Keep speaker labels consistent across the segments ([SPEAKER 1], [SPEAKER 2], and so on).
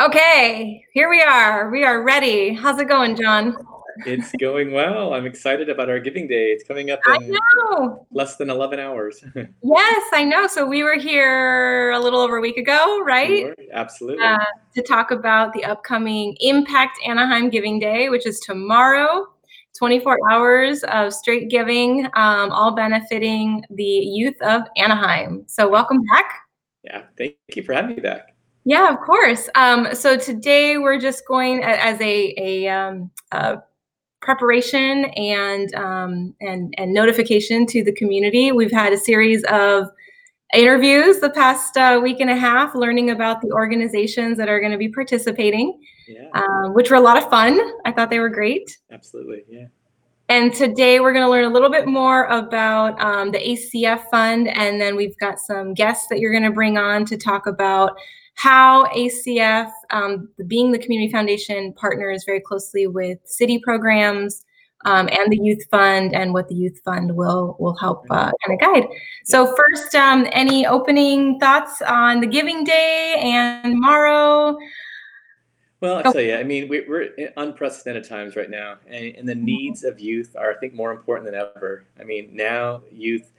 [SPEAKER 1] Okay, here we are. We are ready. How's it going, John?
[SPEAKER 2] It's going well. I'm excited about our Giving Day. It's coming up
[SPEAKER 1] I
[SPEAKER 2] in
[SPEAKER 1] know.
[SPEAKER 2] less than 11 hours.
[SPEAKER 1] Yes, I know. So we were here a little over a week ago, right?
[SPEAKER 2] Sure, Absolutely.
[SPEAKER 1] Uh, to talk about the upcoming Impact Anaheim Giving Day, which is tomorrow. 24 hours of straight giving, um, all benefiting the youth of Anaheim. So, welcome back.
[SPEAKER 2] yeah, thank you for having me back.
[SPEAKER 1] Yeah, of course. Um, so today we're just going as a, a, um, uh preparation and, um, and and notification to the community. We've had a series of interviews the past uh, week and a half, learning about the organizations that are going to be participating,
[SPEAKER 2] Yeah,
[SPEAKER 1] um, which were a lot of fun. I thought they were great.
[SPEAKER 2] absolutely. Yeah.
[SPEAKER 1] And today we're going to learn a little bit more about um, the ACF fund, and then we've got some guests that you're going to bring on to talk about how ACF, um, being the community foundation, partners very closely with city programs um, and the youth fund, and what the youth fund will will help uh, kind of guide. So first, um, any opening thoughts on the Giving Day and tomorrow?
[SPEAKER 2] Well,
[SPEAKER 1] Oh.
[SPEAKER 2] I'll tell you, I mean, we, we're in unprecedented times right now, and, and the
[SPEAKER 1] Mm-hmm.
[SPEAKER 2] needs of youth are, I think, more important than ever. I mean, now youth,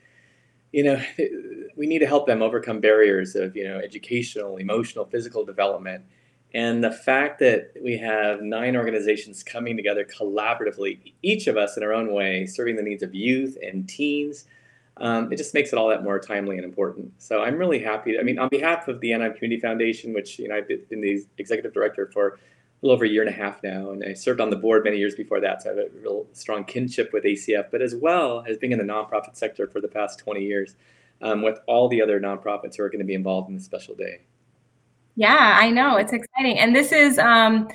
[SPEAKER 2] you know, we need to help them overcome barriers of, you know, educational, emotional, physical development. And the fact that we have nine organizations coming together collaboratively, each of us in our own way, serving the needs of youth and teens, um, it just makes it all that more timely and important. So I'm really happy. I mean, on behalf of the Anaheim Community Foundation, which you know I've been the executive director for little over a year and a half now, and I served on the board many years before that, so I have a real strong kinship with ACF. But as well as being in the nonprofit sector for the past 20 years, um, with all the other nonprofits who are going to be involved in this special day.
[SPEAKER 1] Yeah, I know. It's exciting. And this is um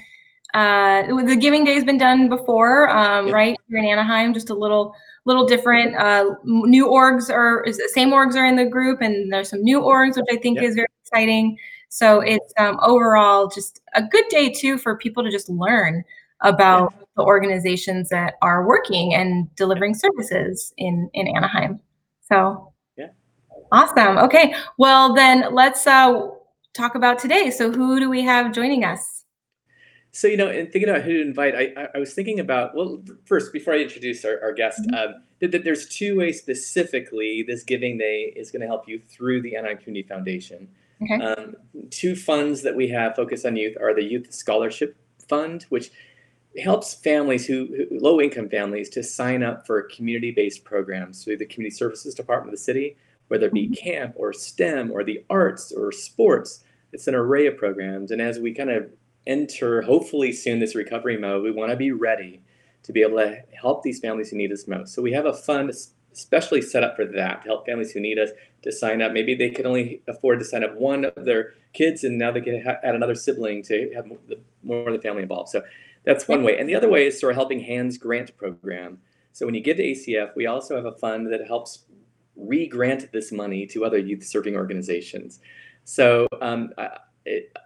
[SPEAKER 1] uh the Giving Day has been done before, um,
[SPEAKER 2] Yeah.
[SPEAKER 1] right? Here in Anaheim, just a little little different. Uh new orgs are is the same orgs are in the group and there's some new orgs, which I think
[SPEAKER 2] Yeah.
[SPEAKER 1] is very exciting. So it's um overall just a good day too for people to just learn about the organizations that are working and delivering services in in Anaheim. So
[SPEAKER 2] Yeah.
[SPEAKER 1] awesome. Okay. Well then let's uh talk about today. So who do we have joining us?
[SPEAKER 2] So, you know, and thinking about who to invite, I, I, I was thinking about, well, first, before I introduce our, our guest,
[SPEAKER 1] Mhm.
[SPEAKER 2] um, that, that there's two ways specifically this Giving Day is going to help you through the Anaheim Community Foundation.
[SPEAKER 1] Okay.
[SPEAKER 2] Um, two funds that we have focused on youth are the Youth Scholarship Fund, which helps families who, who low income families to sign up for community based programs through the Community Services Department of the city, whether it be
[SPEAKER 1] Mhm.
[SPEAKER 2] camp or STEM or the arts or sports. It's an array of programs. And as we kind of enter, hopefully soon, this recovery mode, we want to be ready to be able to help these families who need us most. So we have a fund especially set up for that to help families who need us to sign up. Maybe they can only afford to sign up one of their kids, and now they can ha- add another sibling to have more, of the family involved. So that's one way. And the other way is through our Helping Hands grant program. So when you give to ACF, we also have a fund that helps re-grant this money to other youth-serving organizations. So um, I,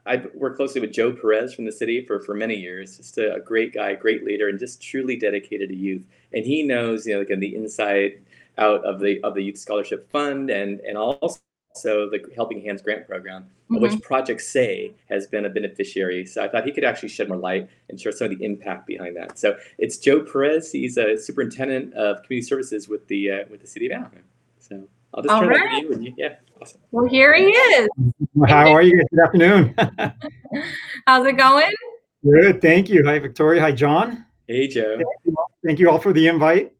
[SPEAKER 2] I've worked closely with Joe Perez from the city for, for many years. Just a, a great guy, great leader, and just truly dedicated to youth. And he knows, you know, again, the inside out of the of the Youth Scholarship Fund and and also the Helping Hands Grant Program, of which Project Say has been a beneficiary. So I thought he could actually shed more light and share some of the impact behind that. So it's Joe Perez. He's a superintendent of community services with the uh, with the city of Anaheim. So I'll just
[SPEAKER 1] All
[SPEAKER 2] turn it over to you. And you yeah, awesome.
[SPEAKER 1] Well, here he is.
[SPEAKER 3] How are you? guys? Good afternoon.
[SPEAKER 1] How's it going?
[SPEAKER 3] Good, thank you. Hi, Victoria. Hi, John.
[SPEAKER 2] Hey, Joe.
[SPEAKER 3] Thank you all for the invite.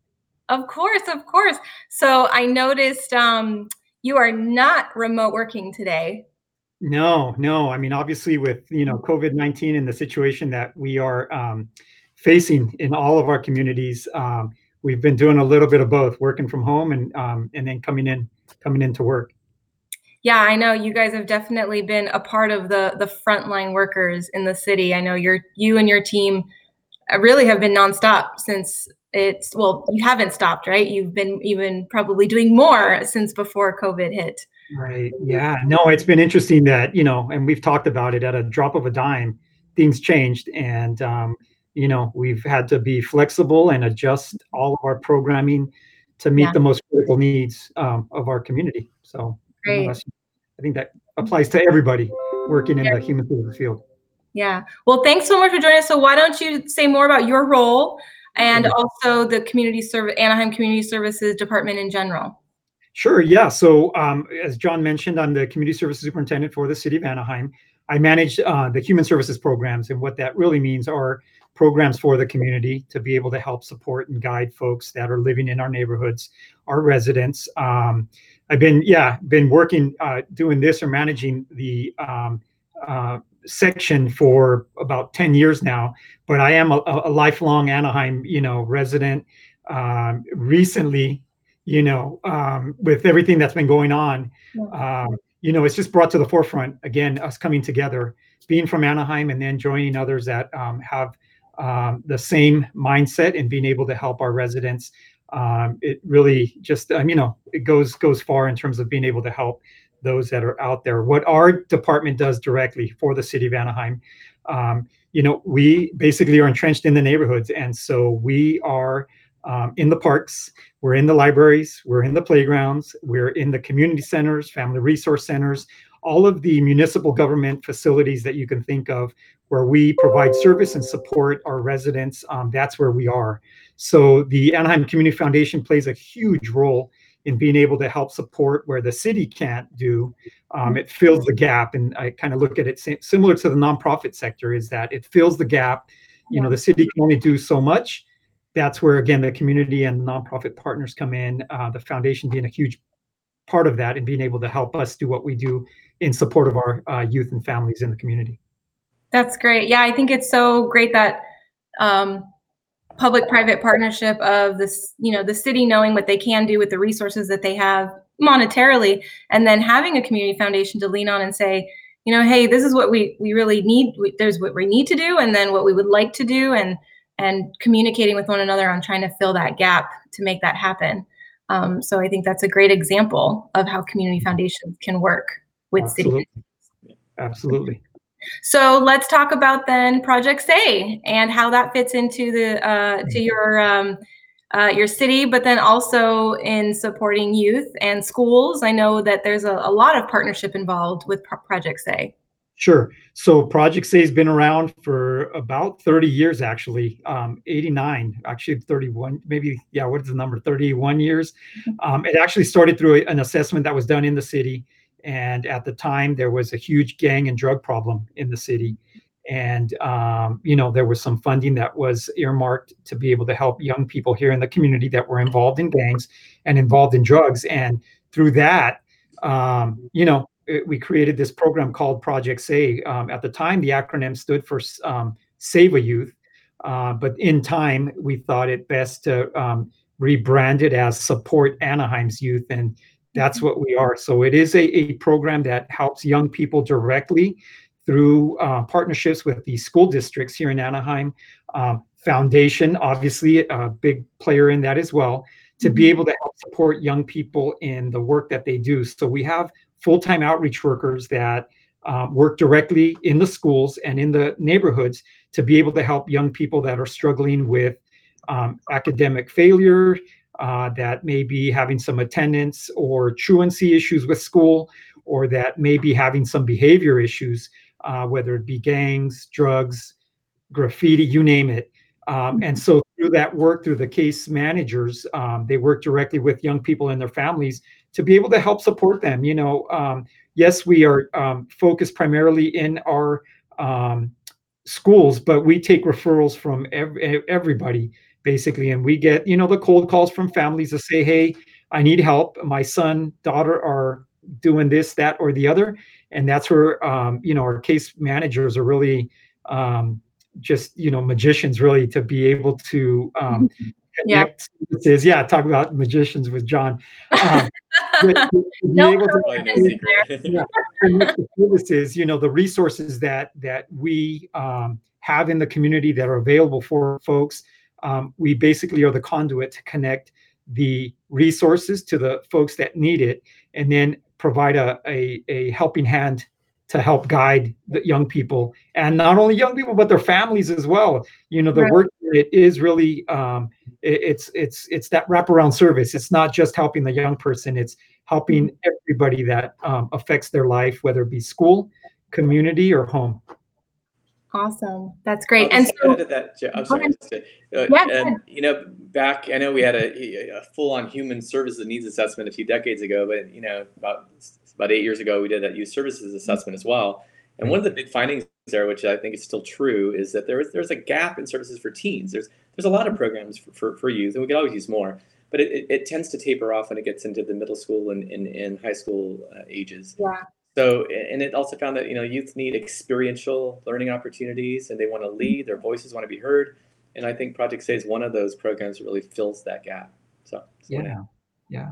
[SPEAKER 1] Of course, of course. So I noticed um, you are not remote working today.
[SPEAKER 3] No, no. I mean, obviously, with you know COVID nineteen and the situation that we are um, facing in all of our communities, um, we've been doing a little bit of both, working from home and um, and then coming in coming into work.
[SPEAKER 1] Yeah, I know you guys have definitely been a part of the the frontline workers in the city. I know you're you and your team uh, really have been nonstop since it's well, you haven't stopped, right? You've been even probably doing more since before COVID hit.
[SPEAKER 3] Right. Yeah. No, it's been interesting that, you know, and we've talked about it at a drop of a dime, things changed. And, um, you know, we've had to be flexible and adjust all of our programming to meet
[SPEAKER 1] Yeah.
[SPEAKER 3] the most critical needs um, of our community. So, you know, I think that applies to everybody working in the human field.
[SPEAKER 1] Yeah. Well, thanks so much for joining us. So why don't you say more about your role and also the community service, Anaheim Community Services Department in general?
[SPEAKER 3] Sure. Yeah. So, um, as John mentioned, I'm the community services superintendent for the city of Anaheim. I manage uh, the human services programs, and what that really means are programs for the community to be able to help support and guide folks that are living in our neighborhoods, our residents. Um, I've been, yeah, been working uh, doing this or managing the um, uh, section for about 10 years now, but I am a, a lifelong Anaheim, you know, resident. Um, recently, you know, um, with everything that's been going on, um, you know, it's just brought to the forefront again, us coming together, being from Anaheim and then joining others that um, have um, the same mindset and being able to help our residents. Um, it really just, you know, it goes goes far in terms of being able to help those that are out there. What our department does directly for the city of Anaheim, um, you know, we basically are entrenched in the neighborhoods, and so we are um, in the parks, we're in the libraries, we're in the playgrounds, we're in the community centers, family resource centers, all of the municipal government facilities that you can think of where we provide service and support our residents. Um, that's where we are. So the Anaheim Community Foundation plays a huge role in being able to help support where the city can't do. Um, it fills the gap, and I kind of look at it similar to the nonprofit sector. Is that it fills the gap? You know, the city can only do so much. That's where again the community and nonprofit partners come in. Uh, the foundation being a huge part of that and being able to help us do what we do in support of our uh, youth and families in the community.
[SPEAKER 1] That's great. Yeah, I think it's so great that um, public-private partnership of this, you know, the city knowing what they can do with the resources that they have monetarily, and then having a community foundation to lean on and say, you know, hey, this is what we we really need. We, there's what we need to do, and then what we would like to do, and and communicating with one another on trying to fill that gap to make that happen. Um, so I think that's a great example of how community foundations can work with.
[SPEAKER 3] Absolutely. Absolutely.
[SPEAKER 1] So let's talk about then Project Say and how that fits into the uh, to your um, uh, your city, but then also in supporting youth and schools. I know that there's a, a lot of partnership involved with Pro- Project Say.
[SPEAKER 3] Sure. So Project Say has been around for about 30 years, actually. Um, 89, actually 31, maybe, yeah, what is the number? 31 years. Um, it actually started through an assessment that was done in the city. And at the time, there was a huge gang and drug problem in the city. And, um, you know, there was some funding that was earmarked to be able to help young people here in the community that were involved in gangs and involved in drugs. And through that, um, you know, it- we created this program called Project Say. Um, at the time, the acronym stood for um, Save a Youth, uh, but in time, we thought it best to um, rebrand it as Support Anaheim's Youth, and that's what we are. So it is a, a program that helps young people directly through uh, partnerships with the school districts here in Anaheim. Um, Foundation, obviously, a big player in that as well, to be able to help support young people in the work that they do. So we have full-time outreach workers that um, work directly in the schools and in the neighborhoods to be able to help young people that are struggling with um, academic failure, uh, that may be having some attendance or truancy issues with school, or that may be having some behavior issues, uh, whether it be gangs, drugs, graffiti, you name it. Um, and so through that work, through the case managers, um, they work directly with young people and their families to be able to help support them. You know, um, yes, we are um, focused primarily in our um, schools, but we take referrals from ev- everybody basically, and we get you know the cold calls from families to say, "Hey, I need help. My son, daughter are doing this, that, or the other," and that's where um, you know our case managers are really um, just you know magicians, really, to be able to um,
[SPEAKER 1] Yeah.
[SPEAKER 3] connect services. Yeah, talk about magicians with John. Um, to- to be
[SPEAKER 1] No
[SPEAKER 3] able to
[SPEAKER 2] Probably no
[SPEAKER 1] Is
[SPEAKER 2] secret.
[SPEAKER 3] Yeah. the services, you know, the resources that that we um, have in the community that are available for folks. Um, we basically are the conduit to connect the resources to the folks that need it, and then provide a a, a helping hand to help guide the young people, and not only young people but their families as well. You know, the
[SPEAKER 1] Right.
[SPEAKER 3] work it is really um, it- it's it's it's that wraparound service. It's not just helping the young person; it's helping everybody that um, affects their life, whether it be school, community, or home.
[SPEAKER 1] Awesome. That's great.
[SPEAKER 2] I'll
[SPEAKER 1] And so,
[SPEAKER 2] that, I'm sorry. to- uh,
[SPEAKER 1] Yeah,
[SPEAKER 2] and, you know, back, I know we had a, a full-on human services needs assessment a few decades ago, but you know, about about eight years ago, we did that youth services assessment as well. And one of the big findings there, which I think is still true, is that there is there's a gap in services for teens. There's there's a lot of programs for, for, for youth, and we could always use more, but it, it, it tends to taper off when it gets into the middle school and, and, and high school uh, ages.
[SPEAKER 1] yeah,
[SPEAKER 2] So, and it also found that you know youth need experiential learning opportunities, and they want to lead. Their voices want to be heard, and I think Project Say is one of those programs that really fills that gap. So, so
[SPEAKER 3] Yeah, yeah.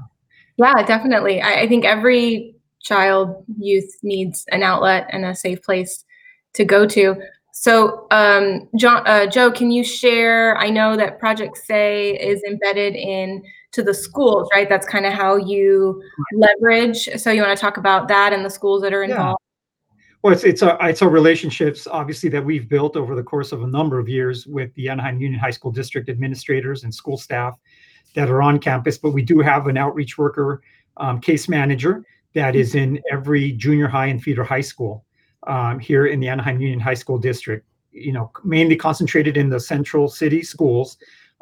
[SPEAKER 1] yeah, definitely. I, I think every child, youth needs an outlet and a safe place to go to. So, um, John, uh, Joe, can you share? I know that Project Say is embedded in to the schools, right? That's kind of how you leverage. So, you want to talk about that and the schools that are
[SPEAKER 3] Yeah.
[SPEAKER 1] involved?
[SPEAKER 3] Well, it's it's our it's our relationships, obviously, that we've built over the course of a number of years with the Anaheim Union High School District administrators and school staff that are on campus. But we do have an outreach worker, um, case manager that is in every junior high and feeder high school um, here in the Anaheim Union High School District. You know, mainly concentrated in the central city schools.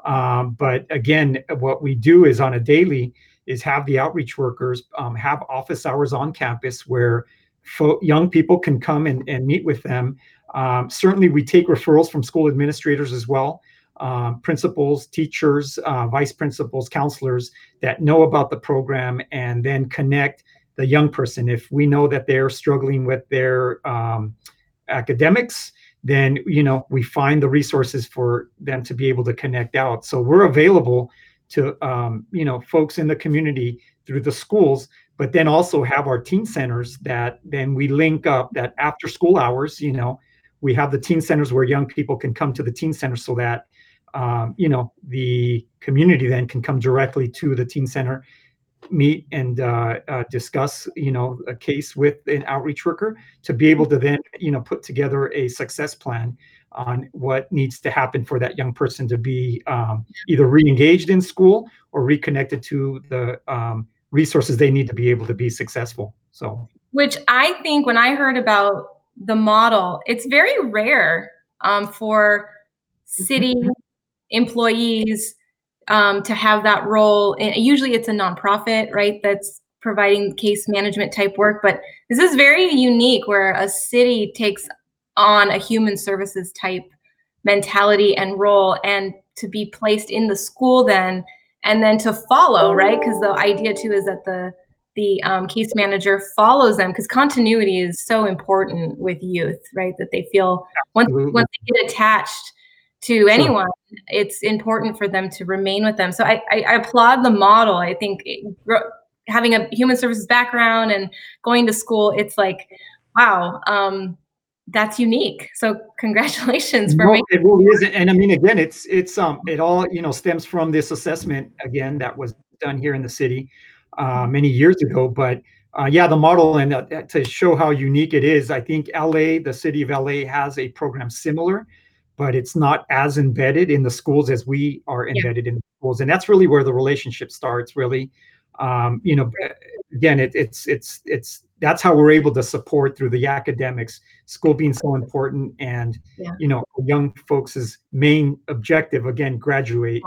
[SPEAKER 3] Um, but again, what we do is on a daily is have the outreach workers um, have office hours on campus where fo- young people can come and, and meet with them. Um, certainly, we take referrals from school administrators as well, um, principals, teachers, uh, vice principals, counselors that know about the program and then connect the young person. If we know that they're struggling with their um, academics, then you know we find the resources for them to be able to connect out. So we're available to um, you know folks in the community through the schools but then also have our teen centers that then we link up that after school hours you know we have the teen centers where young people can come to the teen center so that um, you know the community then can come directly to the teen center meet and uh, uh, discuss you know a case with an outreach worker to be able to then you know put together a success plan on what needs to happen for that young person to be um, either re-engaged in school or reconnected to the um, resources they need to be able to be successful. So
[SPEAKER 1] Which I think when I heard about the model, it's very rare um, for city employees um, to have that role. And usually it's a nonprofit, right? That's providing case management type work. But this is very unique where a city takes on a human services type mentality and role and to be placed in the school then and then to follow right because the idea too is that the the um, case manager follows them because continuity is so important with youth right that they feel once,
[SPEAKER 3] Absolutely.
[SPEAKER 1] once they get attached to anyone it's important for them to remain with them so i i, I applaud the model i think it, having a human services background and going to school it's like wow um that's unique so congratulations for
[SPEAKER 3] No,
[SPEAKER 1] making
[SPEAKER 3] it really isn't. And I mean, again, it's it's um it all you know stems from this assessment again that was done here in the city uh, many years ago. But uh, yeah, the model and uh, to show how unique it is, I think LA, the city of LA, has a program similar, but it's not as embedded in the schools as we are embedded in the schools, and that's really where the relationship starts. Really, um, you know, again, it, it's it's it's that's how we're able to support through the academics school being so important and
[SPEAKER 1] Yeah.
[SPEAKER 3] you know young folks' main objective again graduate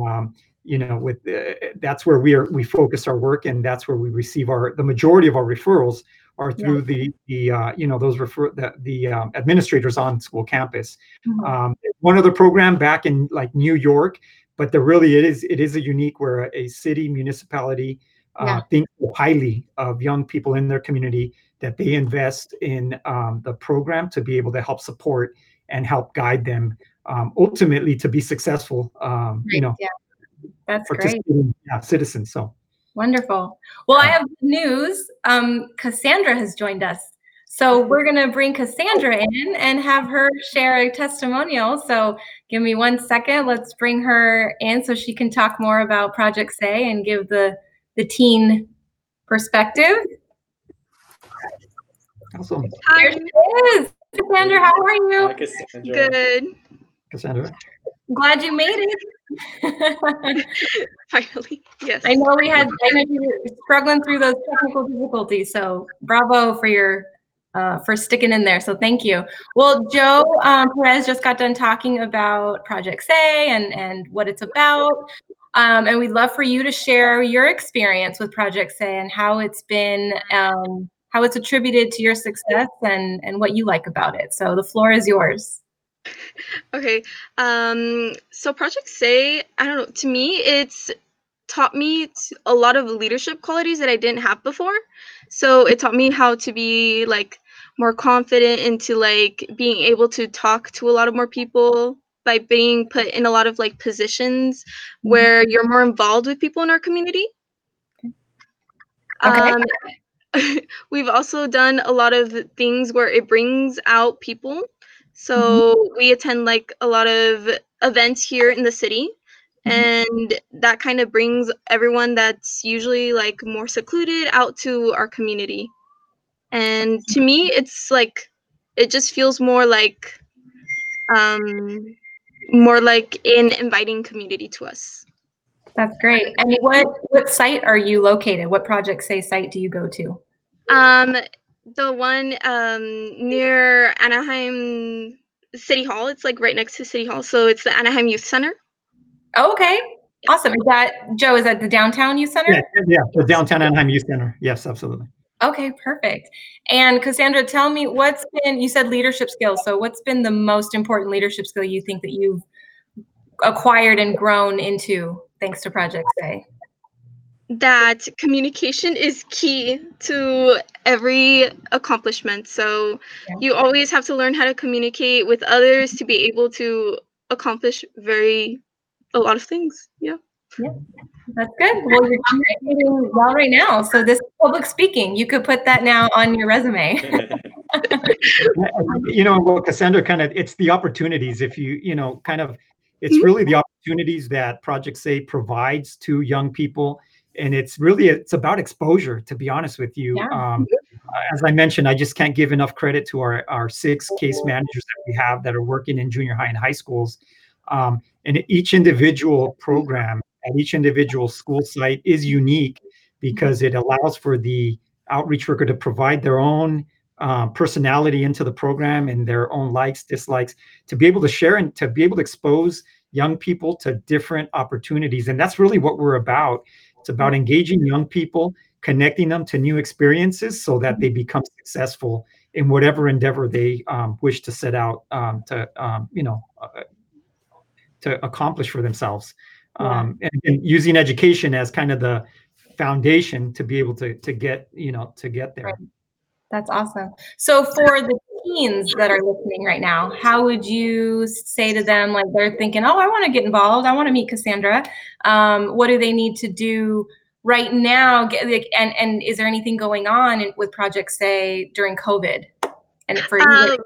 [SPEAKER 3] um, you know with uh, that's where we are we focus our work and that's where we receive our the majority of our referrals are through the the uh, you know those refer the, the um, administrators on school campus
[SPEAKER 1] Mhm.
[SPEAKER 3] um, one other program back in like New York, but there really it is it is a unique where a city municipality uh,
[SPEAKER 1] Yeah.
[SPEAKER 3] thinks highly of young people in their community that they invest in um, the program to be able to help support and help guide them um, ultimately to be successful. Um, you know,
[SPEAKER 1] yeah that's great
[SPEAKER 3] yeah, citizens. So
[SPEAKER 1] Wonderful. Well, I have news. Um, Cassandra has joined us. So we're going to bring Cassandra in and have her share a testimonial. So give me one second. Let's bring her in so she can talk more about Project Say and give the, the teen perspective.
[SPEAKER 3] awesome,
[SPEAKER 1] There she is. Cassandra, how are you?
[SPEAKER 2] Hi, Cassandra.
[SPEAKER 4] good.
[SPEAKER 3] Cassandra.
[SPEAKER 1] Glad you made it.
[SPEAKER 4] Finally, yes.
[SPEAKER 1] I know we had, I know struggling through those technical difficulties, so bravo for your uh, for sticking in there. So thank you. Well, Joe um, Perez just got done talking about Project Say and, and what it's about. Um, and we'd love for you to share your experience with Project Say and how it's been, um, how it's attributed to your success and, and what you like about it. So the floor is yours.
[SPEAKER 4] Okay. Um, so Project Say, I don't know, to me, it's taught me t- a lot of leadership qualities that I didn't have before. So it taught me how to be like more confident into like being able to talk to a lot of more people by being put in a lot of like positions where you're more involved with people in our community.
[SPEAKER 1] Okay.
[SPEAKER 4] Um, we've also done a lot of things where it brings out people. So we attend like a lot of events here in the city.
[SPEAKER 1] Mhm.
[SPEAKER 4] And that kind of brings everyone that's usually like more secluded out to our community. And to me, it's like, it just feels more like, um, more like an inviting community to us.
[SPEAKER 1] That's great. And what, what site are you located? What Project Say site do you go to?
[SPEAKER 4] Um, the one um near Anaheim City Hall. It's like right next to City Hall. So it's the Anaheim Youth Center.
[SPEAKER 1] Oh, okay. Awesome. Is that, Joe, is that the Downtown Youth Center?
[SPEAKER 3] Yeah, yeah, the downtown Anaheim Youth Center. Yes, absolutely.
[SPEAKER 1] Okay, perfect. And Cassandra, tell me what's been, you said leadership skills. So what's been the most important leadership skill you think that you've acquired and grown into thanks to Project Say?
[SPEAKER 4] That communication is key to every accomplishment. So
[SPEAKER 1] Yeah.
[SPEAKER 4] you always have to learn how to communicate with others to be able to accomplish very a lot of things. Yeah.
[SPEAKER 1] Yeah, That's good. Well, you're communicating well right now. So this public speaking, you could put that now on your resume.
[SPEAKER 3] you know well cassandra kind of it's the opportunities if you you know kind of it's
[SPEAKER 4] Mhm.
[SPEAKER 3] really the opportunities that project say provides to young people and it's really it's about exposure to be honest with you
[SPEAKER 1] Yeah.
[SPEAKER 3] um, as i mentioned i just can't give enough credit to our, our six case managers that we have that are working in junior high and high schools um, and each individual program at each individual school site is unique because it allows for the outreach worker to provide their own um, personality into the program and their own likes, dislikes, to be able to share and to be able to expose young people to different opportunities. And that's really what we're about. It's about engaging young people, connecting them to new experiences so that they become successful in whatever endeavor they um, wish to set out um, to, um, you know, uh, to accomplish for themselves.
[SPEAKER 1] Yeah.
[SPEAKER 3] Um, and, and using education as kind of the foundation to be able to to get you know to get there.
[SPEAKER 1] That's awesome. So for the teens that are listening right now, how would you say to them, like they're thinking, oh, I want to get involved. I want to meet Cassandra. Um, what do they need to do right now? Get, like, and, and is there anything going on in, with Project Say during COVID? And for you,
[SPEAKER 4] Um,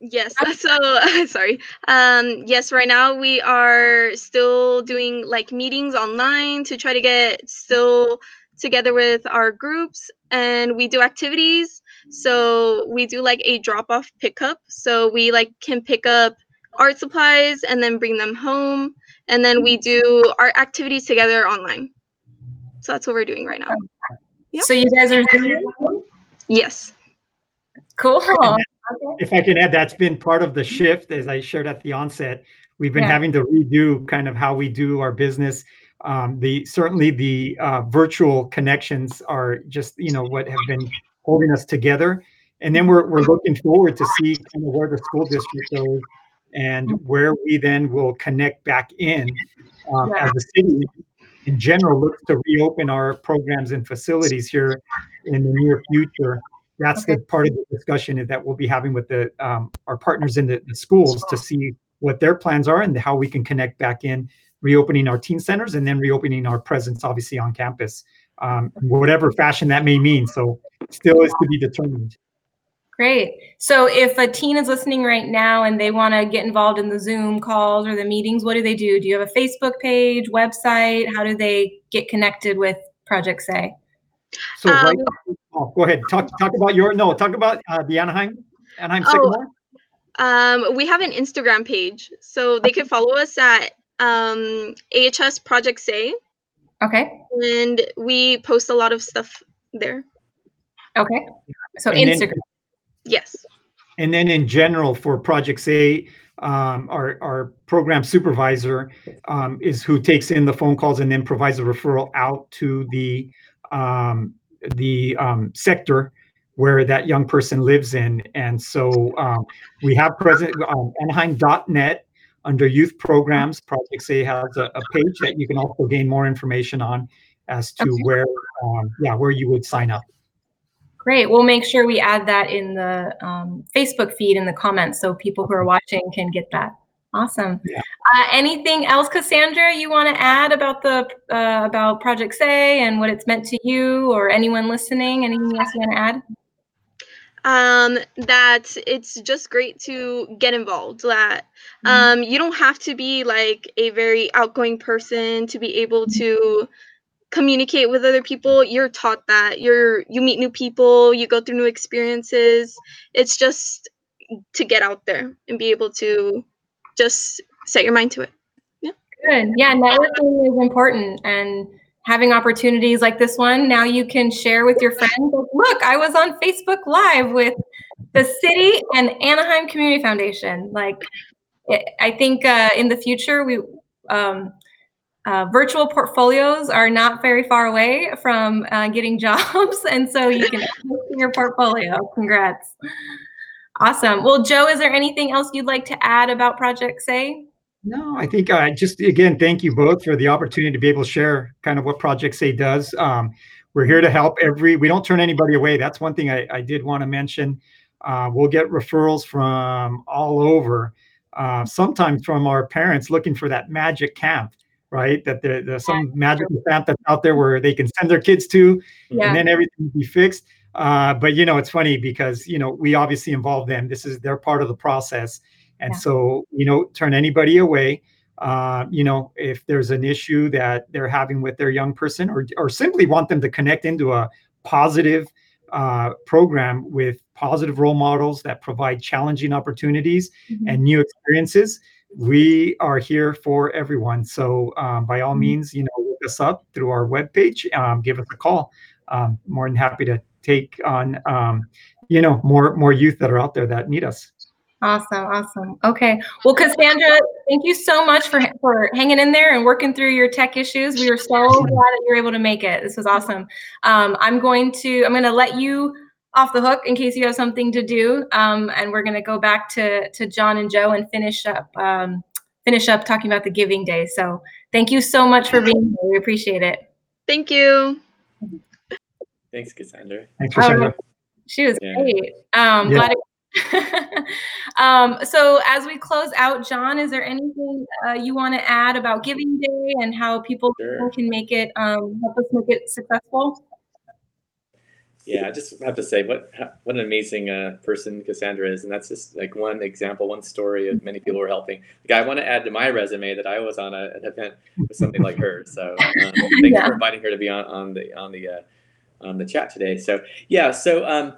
[SPEAKER 4] yes. So sorry. Um, yes. Right now we are still doing like meetings online to try to get still together with our groups, and we do activities. So we do like a drop off pickup. So we like can pick up art supplies and then bring them home, and then we do our activities together online. So that's what we're doing right now. Yep.
[SPEAKER 1] so you guys are doing
[SPEAKER 4] Yes.
[SPEAKER 1] cool.
[SPEAKER 3] If I can add, that's been part of the shift, as I shared at the onset. We've been
[SPEAKER 1] Yeah.
[SPEAKER 3] having to redo kind of how we do our business. Um, the certainly the uh, virtual connections are just you know what have been holding us together, and then we're we're looking forward to see kind of where the school district goes and where we then will connect back in um,
[SPEAKER 1] Yeah.
[SPEAKER 3] as the city in general looks to reopen our programs and facilities here in the near future. That's the part of the discussion that we'll be having with the um, our partners in the, the schools to see what their plans are and how we can connect back in, reopening our teen centers and then reopening our presence, obviously on campus, um, whatever fashion that may mean. So, still is to be determined.
[SPEAKER 1] Great. So if a teen is listening right now and they want to get involved in the Zoom calls or the meetings, what do they do? Do you have a Facebook page, website? How do they get connected with Project Say?
[SPEAKER 3] So, right,
[SPEAKER 4] Um,
[SPEAKER 3] oh, go ahead. Talk talk about your no. Talk about uh, the Anaheim Anaheim
[SPEAKER 4] Oh,
[SPEAKER 3] Sycamore.
[SPEAKER 4] Um, we have an Instagram page, so they can follow us at um, AHS Project Say,
[SPEAKER 1] Okay.
[SPEAKER 4] and we post a lot of stuff there.
[SPEAKER 1] Okay. So
[SPEAKER 3] And then-
[SPEAKER 1] Instagram.
[SPEAKER 4] Yes.
[SPEAKER 3] And then in general for Project A, um, our, our program supervisor um, is who takes in the phone calls and then provides a referral out to the um, the um, sector where that young person lives in. And so um, we have present um, Anaheim.net under youth programs. Project Say has a, a page that you can also gain more information on as to
[SPEAKER 1] Okay.
[SPEAKER 3] where um, yeah where you would sign up.
[SPEAKER 1] Great. We'll make sure we add that in the um, Facebook feed in the comments so people who are watching can get that. Awesome.
[SPEAKER 3] Yeah.
[SPEAKER 1] Uh, anything else, Cassandra, you want to add about the uh, about Project Say and what it's meant to you, or anyone listening? Anything else you want to add?
[SPEAKER 4] Um that it's just great to get involved that
[SPEAKER 1] Mhm.
[SPEAKER 4] um you don't have to be like a very outgoing person to be able to communicate with other people you're taught that you're you meet new people you go through new experiences it's just to get out there and be able to just set your mind to it Yeah.
[SPEAKER 1] Good. Yeah, networking is important and having opportunities like this one. Now you can share with your friends. Look, I was on Facebook Live with the city and Anaheim Community Foundation. Like, I- think uh, in the future, we um, uh, virtual portfolios are not very far away from uh, getting jobs, and so you can your portfolio. Congrats. Awesome. Well, Joe, is there anything else you'd like to add about Project Say?
[SPEAKER 3] No, I think uh, just again, thank you both for the opportunity to be able to share kind of what Project Say does. Um, we're here to help every. We don't turn anybody away. That's one thing I, I did want to mention. Uh, we'll get referrals from all over. Uh, sometimes from our parents looking for that magic camp, right? That there, there's some magical camp that's out there where they can send their kids to,
[SPEAKER 1] Yeah.
[SPEAKER 3] and then everything will be fixed. Uh, but you know, it's funny because you know we obviously involve them. This is they're part of the process, and
[SPEAKER 1] Yeah.
[SPEAKER 3] so you know, turn anybody away. Uh, you know, if there's an issue that they're having with their young person, or or simply want them to connect into a positive uh, program with positive role models that provide challenging opportunities and new experiences. We are here for everyone. So um, by all
[SPEAKER 1] Mhm.
[SPEAKER 3] means, you know, look us up through our webpage. Um, give us a call. Um, more than happy to take on, um, you know, more more youth that are out there that need us.
[SPEAKER 1] Awesome, awesome. Okay. Well, Cassandra, thank you so much for for hanging in there and working through your tech issues. We were so glad that you were able to make it. This was awesome. Um, I'm going to I'm going to let you off the hook in case you have something to do, um, and we're going to go back to to John and Joe and finish up um, finish up talking about the Giving Day. So thank you so much for being here. We appreciate it.
[SPEAKER 4] thank you
[SPEAKER 2] Thanks, Cassandra.
[SPEAKER 3] Thanks,
[SPEAKER 1] All
[SPEAKER 3] Cassandra.
[SPEAKER 1] She was
[SPEAKER 2] Yeah.
[SPEAKER 1] great. Um,
[SPEAKER 3] Yeah.
[SPEAKER 1] glad it- um, so as we close out, John, is there anything uh, you want to add about Giving Day and how people
[SPEAKER 2] Sure.
[SPEAKER 1] can make it um, help us make it successful?
[SPEAKER 2] Yeah, I just have to say what what an amazing uh, person Cassandra is, and that's just like one example, one story of many people who are helping. Like, I want to add to my resume that I was on a, an event with something like her. So um, thanks
[SPEAKER 1] Yeah.
[SPEAKER 2] for inviting her to be on, on the on the uh, on the chat today. So yeah, so um,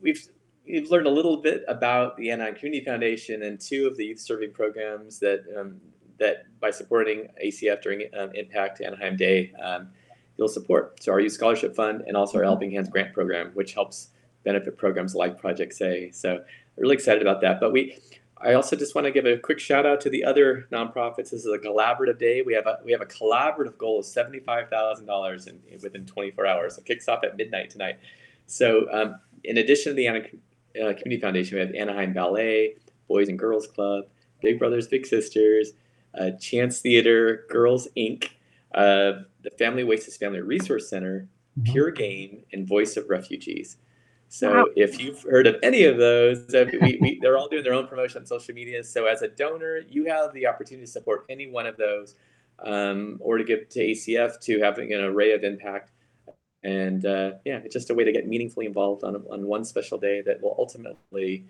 [SPEAKER 2] we've we've learned a little bit about the Anaheim Community Foundation and two of the youth serving programs that um, that by supporting ACF during um, Impact Anaheim Day. Um, you'll support. So our Youth Scholarship Fund and also our Helping Hands Grant Program, which helps benefit programs like Project Say. So really excited about that. But we, I also just want to give a quick shout out to the other nonprofits. This is a collaborative day. We have a we have a collaborative goal of seventy five thousand dollars in within twenty four hours. It kicks off at midnight tonight. So um, in addition to the Anaheim uh, Community Foundation, we have Anaheim Ballet, Boys and Girls Club, Big Brothers Big Sisters, uh, Chance Theater, Girls Inc uh, the Family Oasis Family Resource Center,
[SPEAKER 3] Mhm.
[SPEAKER 2] Pure Game, and Voice of Refugees. So
[SPEAKER 1] Wow.
[SPEAKER 2] if you've heard of any of those, uh, we, we, they're all doing their own promotion on social media. So as a donor, you have the opportunity to support any one of those, um, or to give to ACF to having an array of impact. And uh, yeah, it's just a way to get meaningfully involved on, on one special day that will ultimately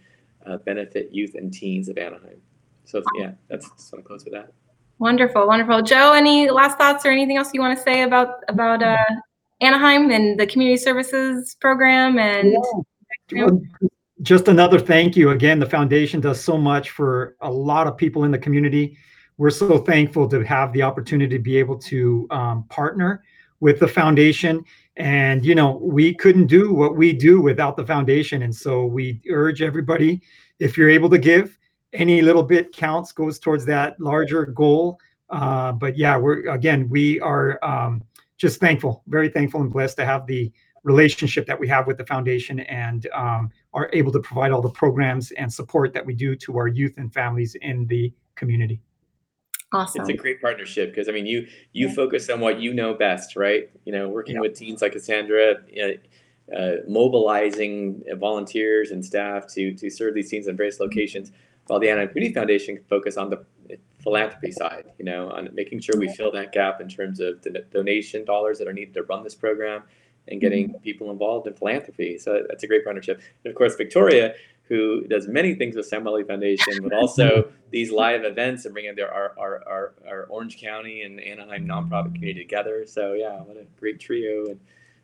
[SPEAKER 2] uh, benefit youth and teens of Anaheim. So yeah, that's just want to close with that.
[SPEAKER 1] Wonderful, wonderful. Joe, any last thoughts or anything else you want to say about about uh, Anaheim and the community services program and
[SPEAKER 3] Well, Just another thank you. Again, the foundation does so much for a lot of people in the community. We're so thankful to have the opportunity to be able to um, partner with the foundation And, you know, we couldn't do what we do without the foundation. And so we urge everybody, if you're able to give, any little bit counts, goes towards that larger goal. Uh, but yeah, we're, again, we are um, just thankful, very thankful and blessed to have the relationship that we have with the foundation and um, are able to provide all the programs and support that we do to our youth and families in the community.
[SPEAKER 1] Awesome.
[SPEAKER 2] It's a great partnership because I mean, you you
[SPEAKER 1] Yeah.
[SPEAKER 2] focus on what you know best, right? You know, working
[SPEAKER 3] Yeah.
[SPEAKER 2] with teens like Cassandra, uh, uh, mobilizing uh, volunteers and staff to to serve these teens in various locations, while the Anaheim Community Foundation can focus on the philanthropy side. You know, on making sure we fill that gap in terms of the donation dollars that are needed to run this program, and getting people involved in philanthropy. So that's a great partnership. And of course, Victoria, who does many things with Samueli Foundation, but also these live events and bringing their our, our, our, our Orange County and Anaheim nonprofit community together. So yeah, what a great trio. And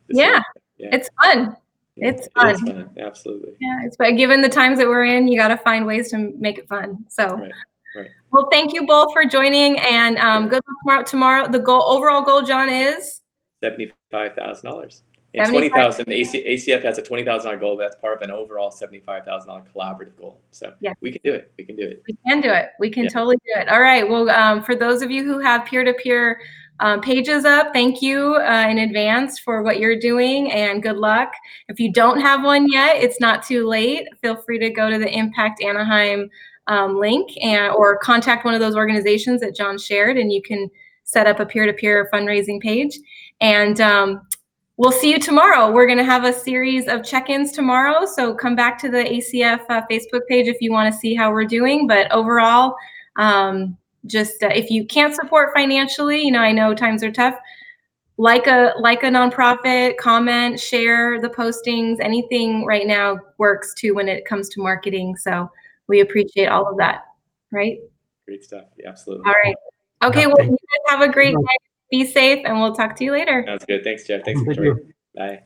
[SPEAKER 1] Yeah,
[SPEAKER 2] yeah,
[SPEAKER 1] It's fun.
[SPEAKER 2] yeah,
[SPEAKER 1] it's
[SPEAKER 2] it is
[SPEAKER 1] fun.
[SPEAKER 2] fun. Absolutely.
[SPEAKER 1] Yeah, it's but given the times that we're in, you got to find ways to make it fun. So,
[SPEAKER 2] Right, right.
[SPEAKER 1] well, thank you both for joining, and um, good luck tomorrow. Tomorrow, the goal, overall goal, John, is
[SPEAKER 2] Seventy-five thousand dollars. And twenty thousand. AC, ACF has a twenty thousand dollar goal. That's part of an overall seventy-five thousand dollar collaborative goal. So
[SPEAKER 1] Yeah.
[SPEAKER 2] we can do it. We can do it.
[SPEAKER 1] we can do it. We can
[SPEAKER 2] Yeah.
[SPEAKER 1] totally do it. All right. Well, um, for those of you who have peer-to-peer um, pages up, thank you uh, in advance for what you're doing, and good luck. If you don't have one yet, it's not too late. Feel free to go to the Impact Anaheim um, link and or contact one of those organizations that John shared, and you can set up a peer-to-peer fundraising page. And um, we'll see you tomorrow. We're going to have a series of check-ins tomorrow, so come back to the ACF uh, Facebook page if you want to see how we're doing. But overall, um, just uh, if you can't support financially, you know, I know times are tough. Like a like a nonprofit, comment, share the postings. Anything right now works too when it comes to marketing. So we appreciate all of that. Right.
[SPEAKER 2] Great stuff. Yeah, absolutely.
[SPEAKER 1] All right. Okay. Well, you guys have a great night. Be safe, and we'll talk to you later.
[SPEAKER 2] Sounds good. Thanks, Jeff. Thanks,
[SPEAKER 3] Thank
[SPEAKER 2] Victoria.
[SPEAKER 3] you.
[SPEAKER 2] Bye.